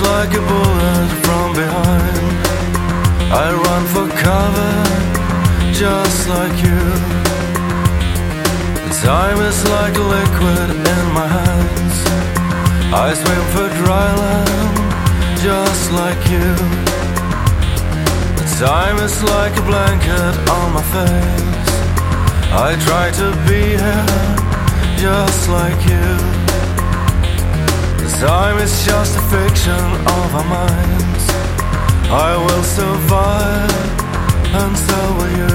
like a bullet from behind. I run for cover, just like you. Time is like liquid in my hands. I swim for dry land, just like you. Time is like a blanket on my face. I try to be here, just like you. Time is just a fiction of our minds. I will survive, and so will you.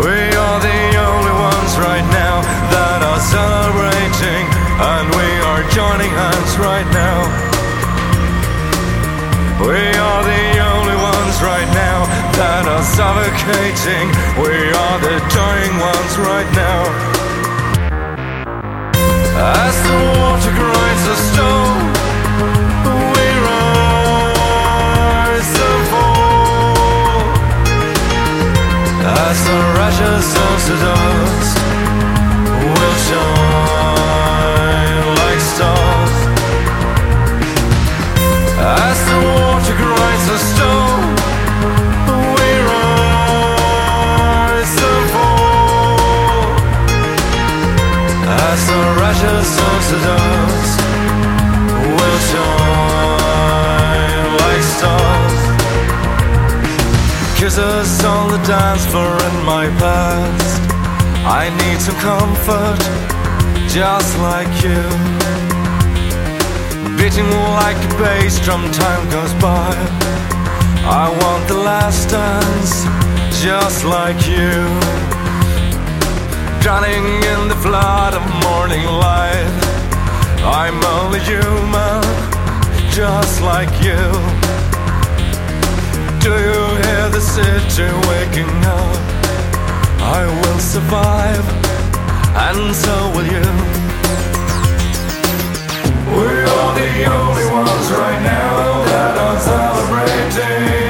We are the only ones right now that are celebrating, and we are joining hands right now. We are the only ones right now that are suffocating. We are the dying ones right now. As the water grinds the stone, we rise to shine like stars. Kisses on the dance floor in my past. I need some comfort, just like you. Beating like a bass drum, time goes by. I want the last dance, just like you. Drowning in the flood of morning light. I'm only human, just like you. Do you hear the city waking up? I will survive, and so will you. We are the only ones right now that are celebrating.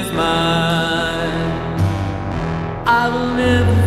Is mine. I will never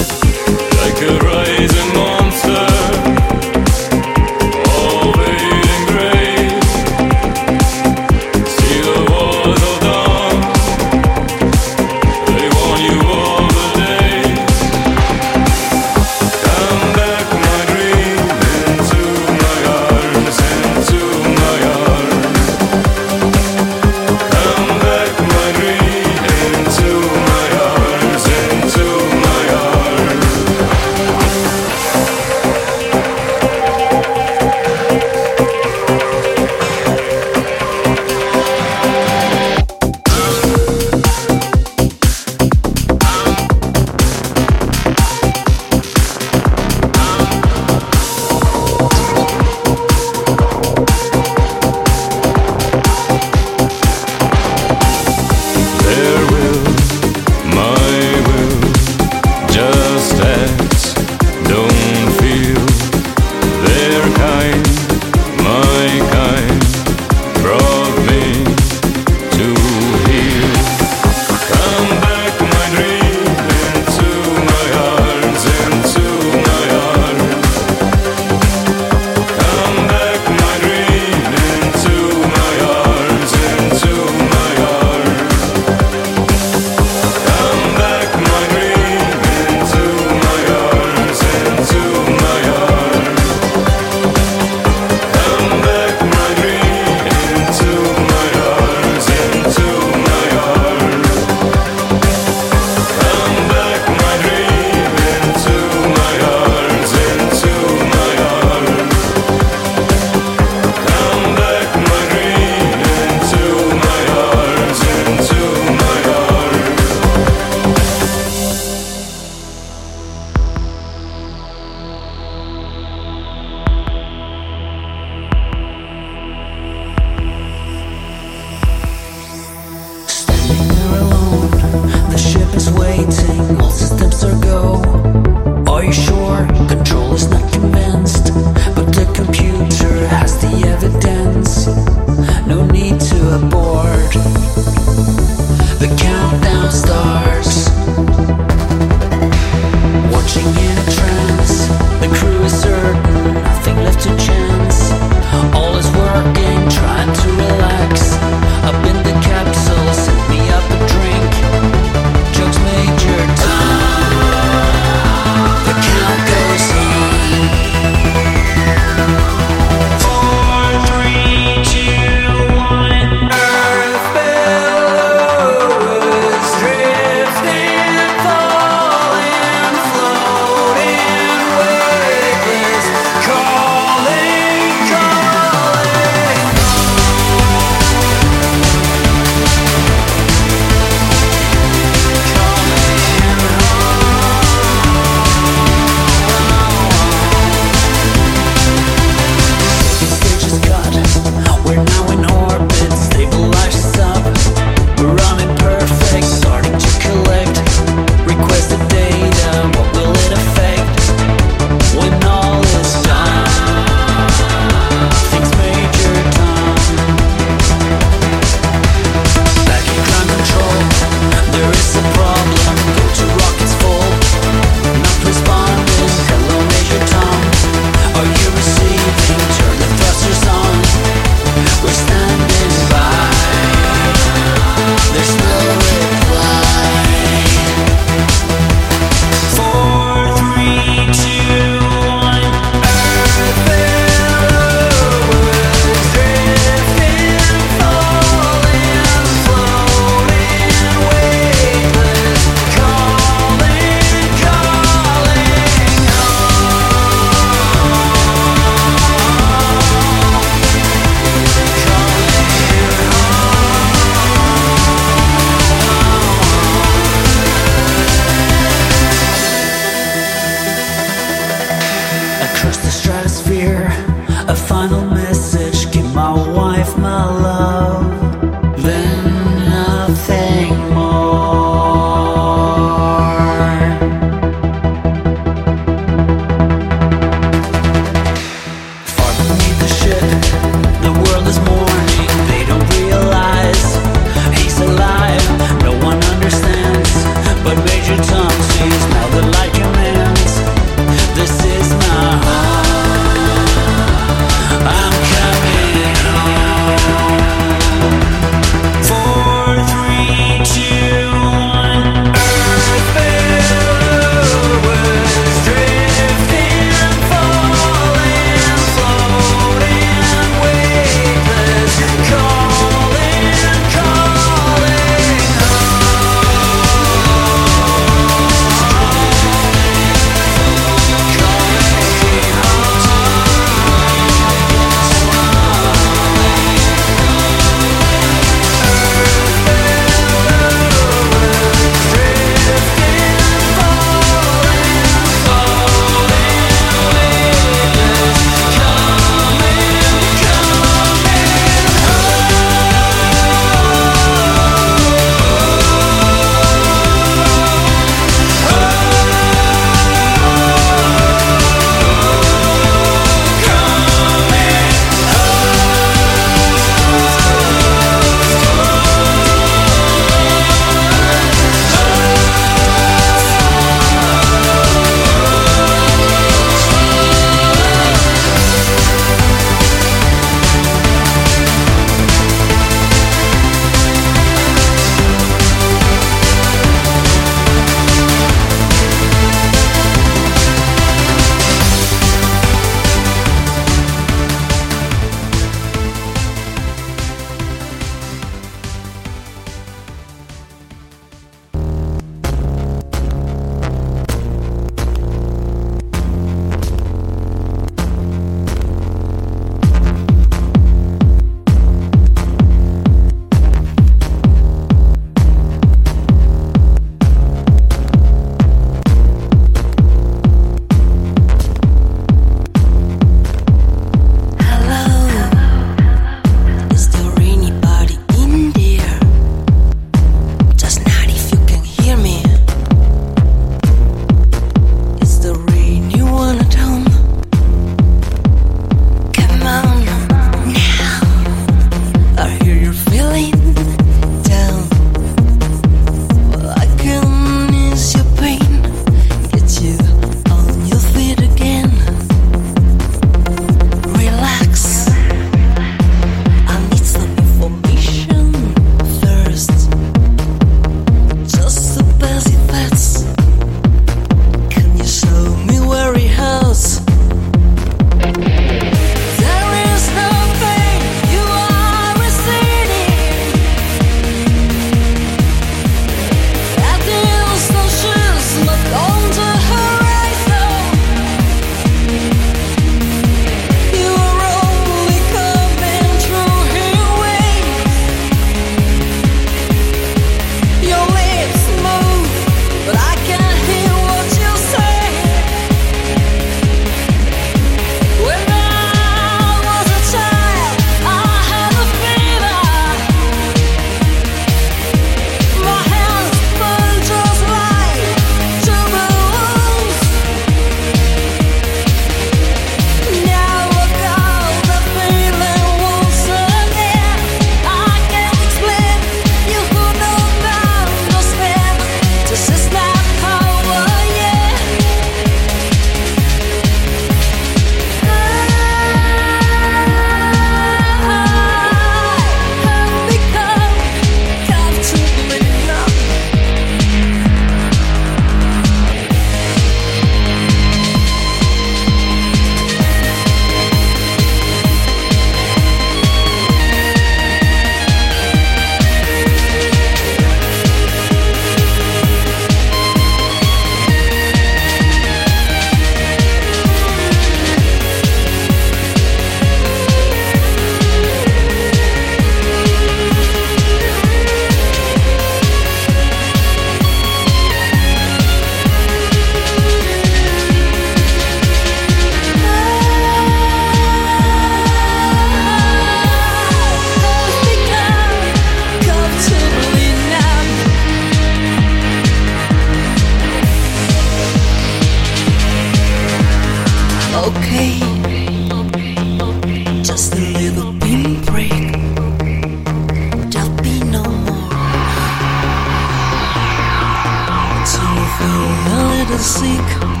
a little sick.